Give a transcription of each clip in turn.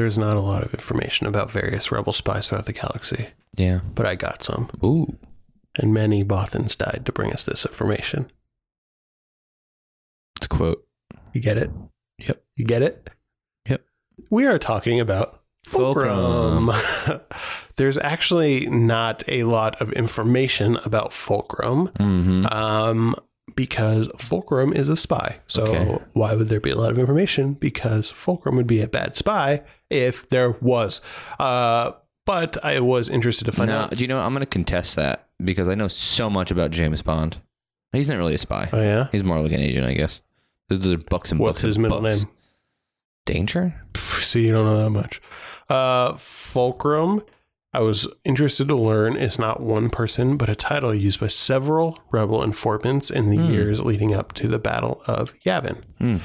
There's not a lot of information about various rebel spies throughout the galaxy, Yeah. but I got some. Ooh. And many Bothans died to bring us this information. It's a quote. You get it? Yep. You get it? Yep. We are talking about Fulcrum. There's actually not a lot of information about Fulcrum Mm-hmm. um, because Fulcrum is a spy. So Okay. why would there be a lot of information? Because Fulcrum would be a bad spy if there was. Uh, but I was interested to find Now, out. do you know? I'm going to contest that because I know so much about James Bond. He's not really a spy. Oh yeah. He's more like an agent, I guess. There's, there's books and books. What's his and middle books. name? Danger. So you don't know that much. Uh, Fulcrum, I was interested to learn, is not one person, but a title used by several rebel informants in the Hmm. years leading up to the Battle of Yavin. Hmm.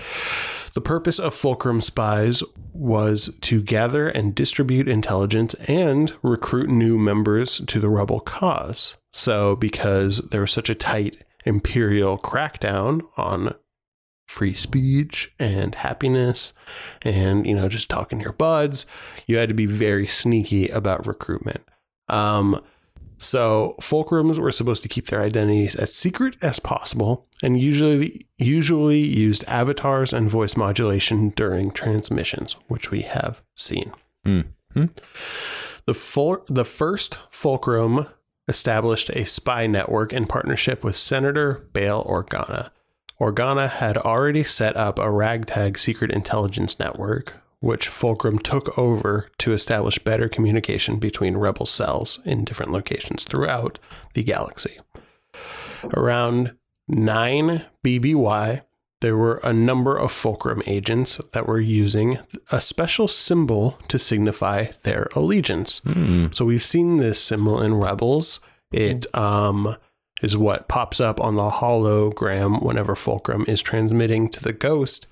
The purpose of Fulcrum spies was to gather and distribute intelligence and recruit new members to the rebel cause. So, because there was such a tight imperial crackdown on free speech and happiness and, you know, just talking to your buds, you had to be very sneaky about recruitment. Um, so fulcrums were supposed to keep their identities as secret as possible and usually usually used avatars and voice modulation during transmissions, which we have seen. Hmm. Hmm. The the first fulcrum established a spy network in partnership with Senator Bail Organa. Organa had already set up a ragtag secret intelligence network, which Fulcrum took over to establish better communication between rebel cells in different locations throughout the galaxy. Around 9 BBY, there were a number of Fulcrum agents that were using a special symbol to signify their allegiance. Hmm. So we've seen this symbol in Rebels. It um, is what pops up on the hologram whenever Fulcrum is transmitting to the ghost.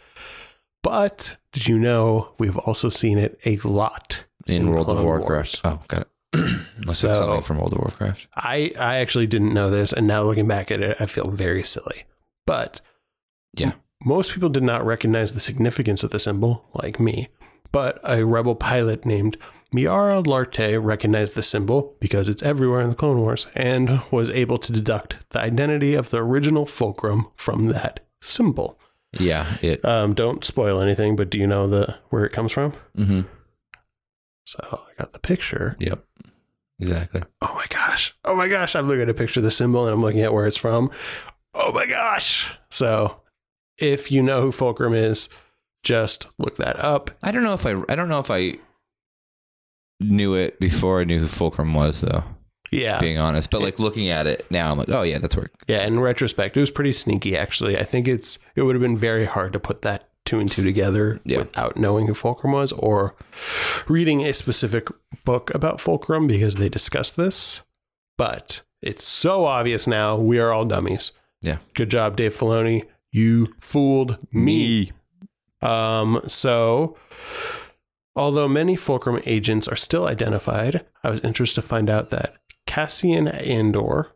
But did you know we've also seen it a lot In, In World of Clone Warcraft. Oh, got it. So- something from World of Warcraft. I, I actually didn't know this, and now looking back at it, I feel very silly. But Yeah. most people did not recognize the significance of the symbol, like me. But a rebel pilot named Miara Larte recognized the symbol because it's everywhere in the Clone Wars and was able to deduct the identity of the original Fulcrum from that symbol. Yeah. It. Um, don't spoil anything, but do you know the where it comes from? hmm So I got the picture. Yep. Exactly. Oh my gosh. Oh my gosh. I'm looking at a picture of the symbol and I'm looking at where it's from. Oh my gosh. So if you know who Fulcrum is, just look that up. I don't know if I. I don't know if I knew it before I knew who Fulcrum was, though. Yeah. Being honest, but like looking at it now, I'm like, oh yeah, that's where. Yeah. In retrospect, it was pretty sneaky, actually. I think it's it would have been very hard to put that two and two together Yeah. without knowing who Fulcrum was or reading a specific book about Fulcrum because they discussed this. But it's so obvious now. We are all dummies. Yeah. Good job, Dave Filoni. You fooled me. Um, so, although many Fulcrum agents are still identified, I was interested to find out that Cassian Andor,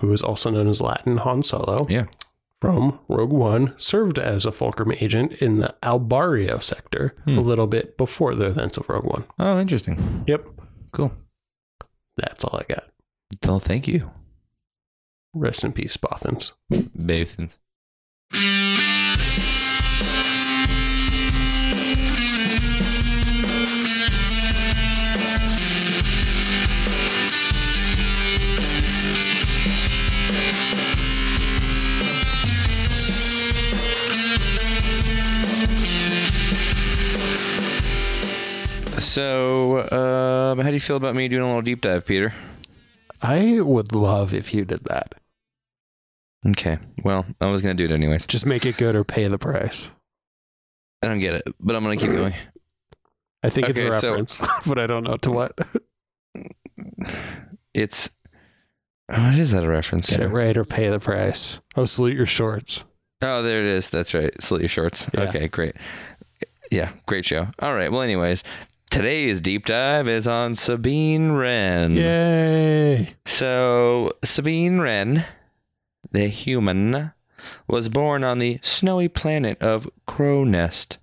who is also known as Latin Han Solo, Yeah. from Rogue One, served as a Fulcrum agent in the Albarrio sector Hmm. a little bit before the events of Rogue One. Oh, interesting. Yep, Cool. that's all I got. Well, thank you, Rest in peace, Bothans. Bathins. So, um, how do you feel about me doing a little deep dive, Peter? I would love if you did that. Okay. Well, I was gonna do it anyways. Just make it good or pay the price. I don't get it, but I'm gonna keep going. I think it's a Okay, so- reference, but I don't know to what. It's what is that a reference Get to? it right or pay the price. Oh, salute your shorts. Oh, there it is. That's right. Slit your shorts. Yeah. Okay, great. Yeah, great show. All right. Well, anyways, today's deep dive is on Sabine Wren. Yay! So, Sabine Wren, the human, was born on the snowy planet of Krownest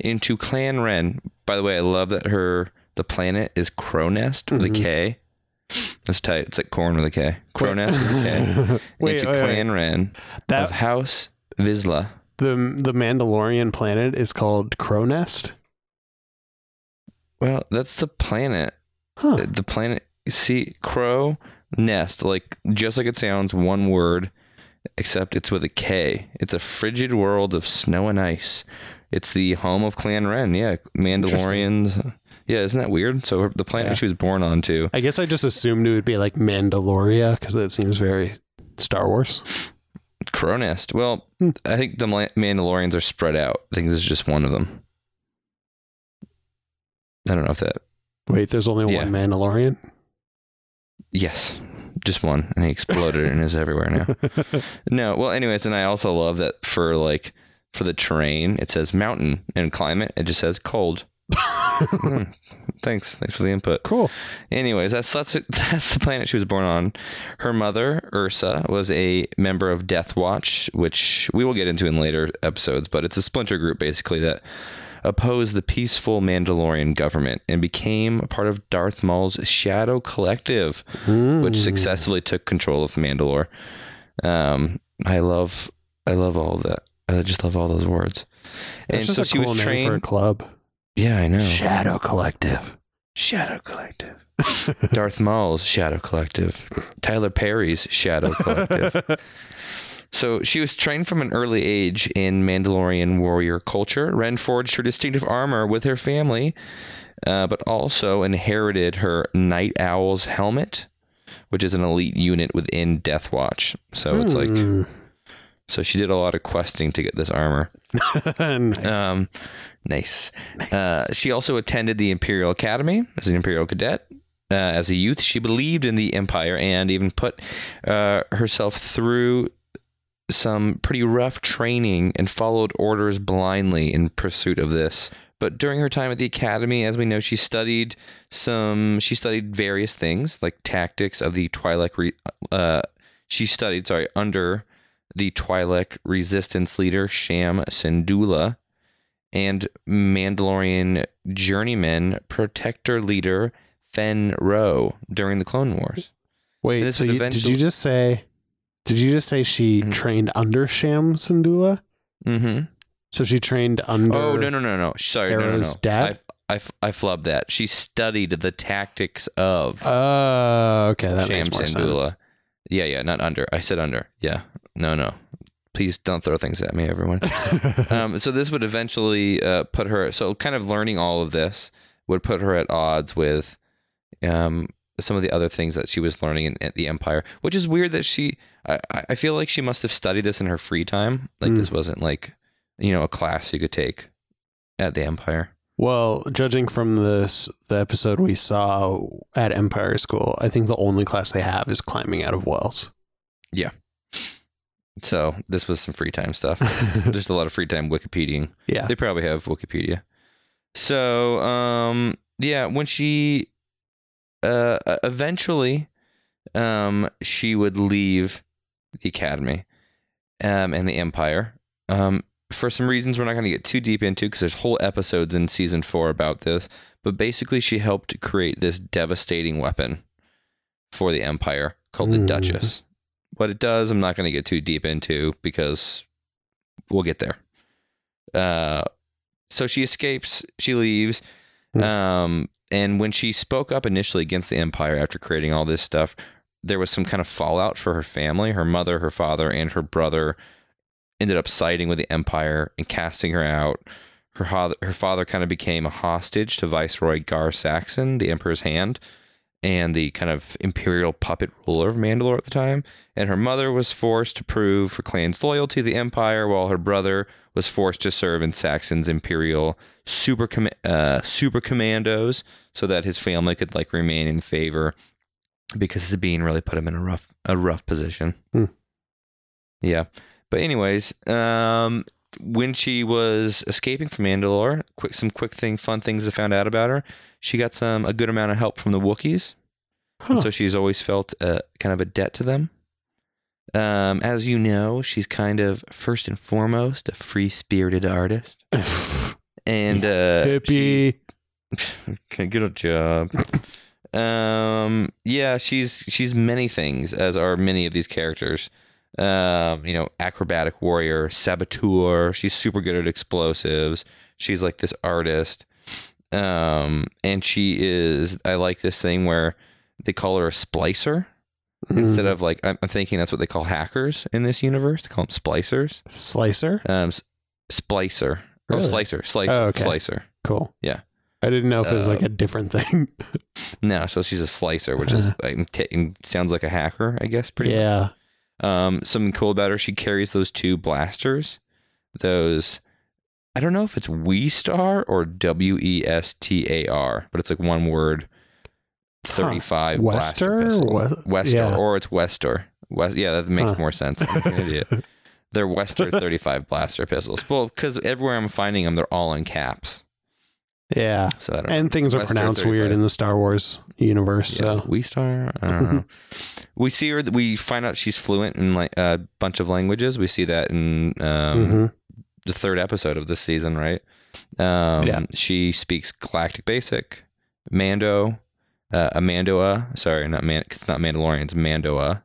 into Clan Wren. By the way, I love that her the planet is Krownest with Mhm. a K. That's tight. It's like corn with a K. Krownest with a K. Wait, into wait, wait. Clan Wren of That House Vizsla. the the Mandalorian planet is called Krownest. Well, that's the planet. Huh. The planet. See, Crow Nest, like just like it sounds, one word, except it's with a K. It's a frigid world of snow and ice. It's the home of Clan Wren. Yeah, Mandalorians. Yeah, isn't that weird? So her- the planet Yeah. she was born on too. I guess I just assumed it would be like Mandaloria because that seems very Star Wars. Krownest. Well, Hmm. I think the Mandalorians are spread out. I think this is just one of them. I don't know if that. Wait, there's only Yeah. one Mandalorian. Yes, just one, and he exploded and is everywhere now. No, well, anyways, and I also love that for like for the terrain, it says mountain and climate. It just says cold. Hmm. Thanks, thanks for the input. cool. Anyways, that's that's that's the planet she was born on. Her mother, Ursa, was a member of Death Watch, which we will get into in later episodes. But it's a splinter group basically that opposed the peaceful Mandalorian government and became a part of Darth Maul's Shadow Collective which Mm. successfully took control of Mandalore. Um, I love, I love all that. I just love all those words. That's and just so a she cool was name trained. for a club. yeah, I know. Shadow Collective. Shadow Collective. Darth Maul's Shadow Collective. Tyler Perry's Shadow Collective. So she was trained from an early age in Mandalorian warrior culture. Wren forged her distinctive armor with her family, uh, but also inherited her Nite Owl's helmet, which is an elite unit within Death Watch. So it's like, Hmm. so she did a lot of questing to get this armor. nice. Um, nice. nice. Uh, she also attended the Imperial Academy as an Imperial cadet. Uh, as a youth, she believed in the Empire and even put uh, herself through some pretty rough training and followed orders blindly in pursuit of this. But during her time at the academy, as we know, she studied some. She studied various things like tactics of the Twi'lek. Re, uh, she studied, sorry, under the Twi'lek resistance leader Cham Syndulla and Mandalorian journeyman protector leader Fenn Rau during the Clone Wars. Wait, so you, did you just say? Did you just say she Mhm. trained under Cham Syndulla? Mm-hmm. So she trained under. Oh no no no no! Sorry, no no no. Hera's dad? I, I, I flubbed that. She studied the tactics of Oh, okay, that Cham makes more Syndulla. Yeah, yeah, not under. I said under. Yeah, no, no. Please don't throw things at me, everyone. um, so this would eventually uh, put her. So kind of learning all of this would put her at odds with um, some of the other things that she was learning in, at the Empire, which is weird that she. I, I feel like she must have studied this in her free time. Like Mm. this wasn't like you know a class you could take at the Empire. well, judging from this, the episode we saw at Empire School, I think the only class they have is climbing out of wells. Yeah. So this was some free time stuff. Just a lot of free time Wikipediaing. yeah. They probably have Wikipedia. So, um, yeah, when she, uh, eventually, um, she would leave the academy, um, and the empire, um, for some reasons we're not going to get too deep into because there's whole episodes in season four about this. But basically, she helped create this devastating weapon for the empire called the Mm. Duchess. What it does, I'm not going to get too deep into because we'll get there. Uh, so she escapes, she leaves. Hmm. Um, and when she spoke up initially against the empire after creating all this stuff, there was some kind of fallout for her family. Her mother, her father, and her brother ended up siding with the empire and casting her out. Her father, her father kind of became a hostage to Viceroy Gar Saxon, the emperor's hand, and the kind of imperial puppet ruler of Mandalore at the time. And her mother was forced to prove her clan's loyalty to the empire, while her brother was forced to serve in Saxon's imperial super com- uh, super commandos, so that his family could like remain in favor, because Sabine really put him in a rough a rough position. Hmm. Yeah, but anyways, um, when she was escaping from Mandalore, quick some quick thing, fun things I found out about her. She got some a good amount of help from the Wookiees. Huh. So she's always felt uh, kind of a debt to them. Um, as you know, she's kind of first and foremost a free spirited artist. and uh, Hippie. can get a job. um, yeah, she's she's many things, as are many of these characters. Um, you know, acrobatic warrior, saboteur. She's super good at explosives. She's like this artist. Um, and she is. I like this thing where they call her a splicer instead Mm. of like I'm, I'm thinking that's what they call hackers in this universe. They call them splicers. Slicer. Um, splicer. Oh, slicer, slicer, Oh, okay. slicer. Cool. Yeah. I didn't know if it was like Uh, a different thing. No, so she's a slicer, which is like, t- sounds like a hacker, I guess. Pretty yeah. much. Um, something cool about her, she carries those two blasters. Those, I don't know if it's We Star or W E S T A R, but it's like one word. Huh. Thirty-five Wester? blaster pistol. Wester, yeah. or it's Wester. West, yeah, that makes Huh. more sense. Idiot. They're Wester 35 blaster pistols. Well, because everywhere I'm finding them, they're all in caps. Yeah. So I don't And things are Wester pronounced weird in the Star Wars universe. Yeah, So we star. I don't know. we see her. We find out she's fluent in like a bunch of languages. We see that in um, Mhm. the third episode of this season, right? Um, Yeah. She speaks Galactic Basic, Mando, uh, Amandoa. Sorry, not Man. It's not Mandalorian. It's Mando'a.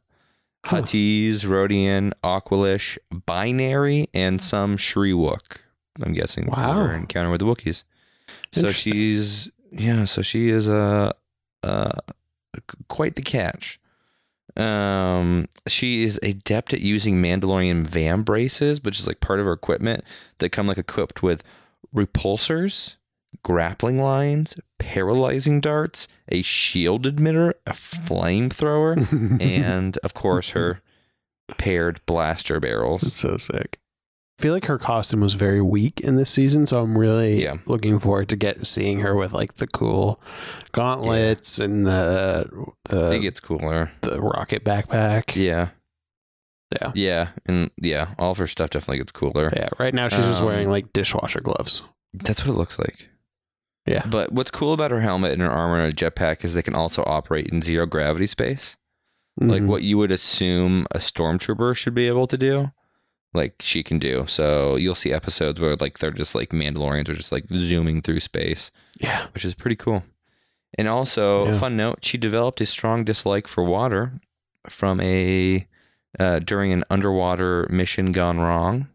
Huh. Huttese, Rodian, Aqualish, Binary, and some Shyriiwook. I'm guessing. Wow. Her encounter with the Wookiees. So she's yeah. So she is a uh, quite the catch. Um, she is adept at using Mandalorian vambraces, which is like part of her equipment that come like equipped with repulsors, grappling lines, paralyzing darts, a shield emitter, a flamethrower, and of course her paired blaster barrels. It's so sick. I feel like her costume was very weak in this season, so I'm really Yeah. looking forward to get seeing her with like the cool gauntlets and the I think the, it's cooler. the rocket backpack. Yeah. Yeah. Yeah. And yeah, all of her stuff definitely gets cooler. Yeah, right now she's just Um, wearing like dishwasher gloves. That's what it looks like. Yeah. But what's cool about her helmet and her armor and her jetpack is they can also operate in zero gravity space. Like Mhm. what you would assume a stormtrooper should be able to do, like she can do. So you'll see episodes where like they're just like Mandalorians are just like zooming through space, Yeah. which is pretty cool. And also, Yeah. fun note, she developed a strong dislike for water from a uh, during an underwater mission gone wrong.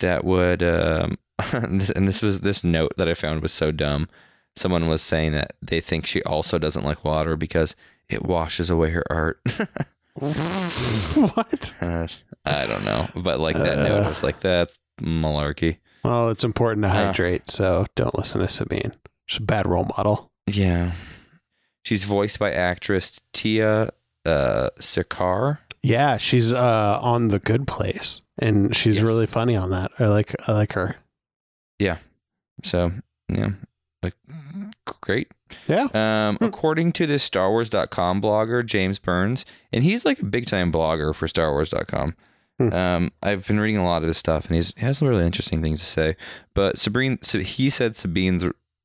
That would um, and this was this note that I found was so dumb. Someone was saying that they think she also doesn't like water because it washes away her art. what? Uh, I don't know, but like that note Uh. was like that's malarkey. Well, it's important to Uh. hydrate, so don't listen to Sabine. She's a bad role model. Yeah, she's voiced by actress Tiya uh, Sircar. Yeah, she's uh, on the Good Place, and she's Yes. really funny on that. I like I like her. Yeah. So yeah, like great. Yeah. Um, according to this Star Wars.com blogger, James Burns, and he's like a big time blogger for Star Wars.com. Hmm. Um, I've been reading a lot of his stuff, and he's, he has some really interesting things to say. But Sabine, so he said Sabine's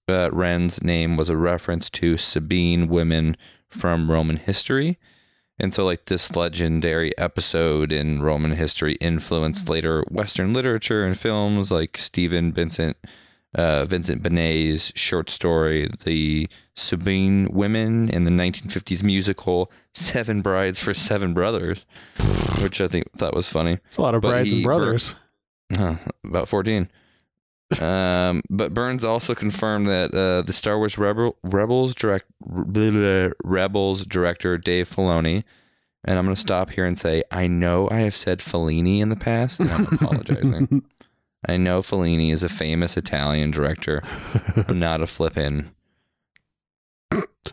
uh, Wren's name was a reference to Sabine women from Roman history. And so, like, this legendary episode in Roman history influenced later Western literature and films like Stephen Vincent uh, Vincent Benet's short story, The Sabine Women, in the 1950s musical Seven Brides for Seven Brothers, which I think thought was funny. It's a lot of But brides he- and brothers. Huh, about 14. um, but Burns also confirmed that uh, the Star Wars Rebel, Rebels direct Rebels director Dave Filoni, and I'm going to stop here and say I know I have said Fellini in the past, and I'm apologizing. I know Fellini is a famous Italian director. I'm not a flippin'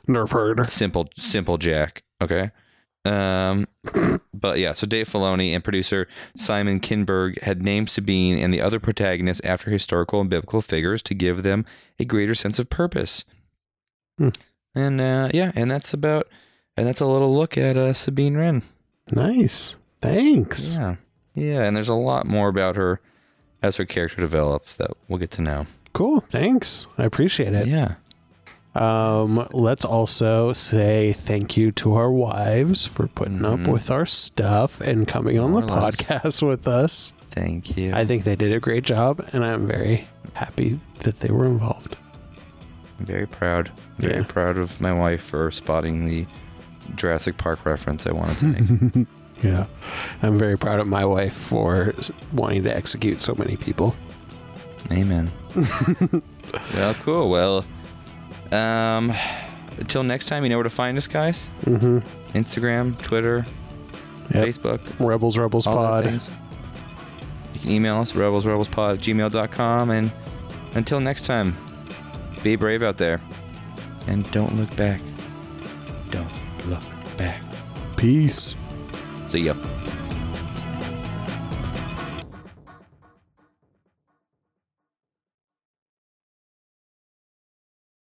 Nerf herder. simple simple Jack. Okay. Um, but yeah, so Dave Filoni and producer Simon Kinberg had named Sabine and the other protagonists after historical and biblical figures to give them a greater sense of purpose. Hmm. And uh, yeah, and that's about, and that's a little look at uh, Sabine Wren. Nice. Thanks. Yeah, yeah, and there's a lot more about her as her character develops that we'll get to know. Cool. Thanks. I appreciate it. Yeah, Um, let's also say thank you to our wives for putting up Mhm. with our stuff and coming on the podcast with us. thank you. I think they did a great job, and I'm very happy that they were involved. I'm very proud. Very Yeah. proud of my wife for spotting the Jurassic Park reference I wanted to make. Yeah. I'm very proud of my wife for wanting to execute so many people. Amen. well, cool. Well, um, until next time, you know where to find us, guys. Mm-hmm. Instagram, Twitter, Yep. Facebook, Rebels, Rebels Pod. You can email us, rebels, rebelspod at gmail.com. And until next time, be brave out there. And don't look back. Don't look back. Peace. See ya.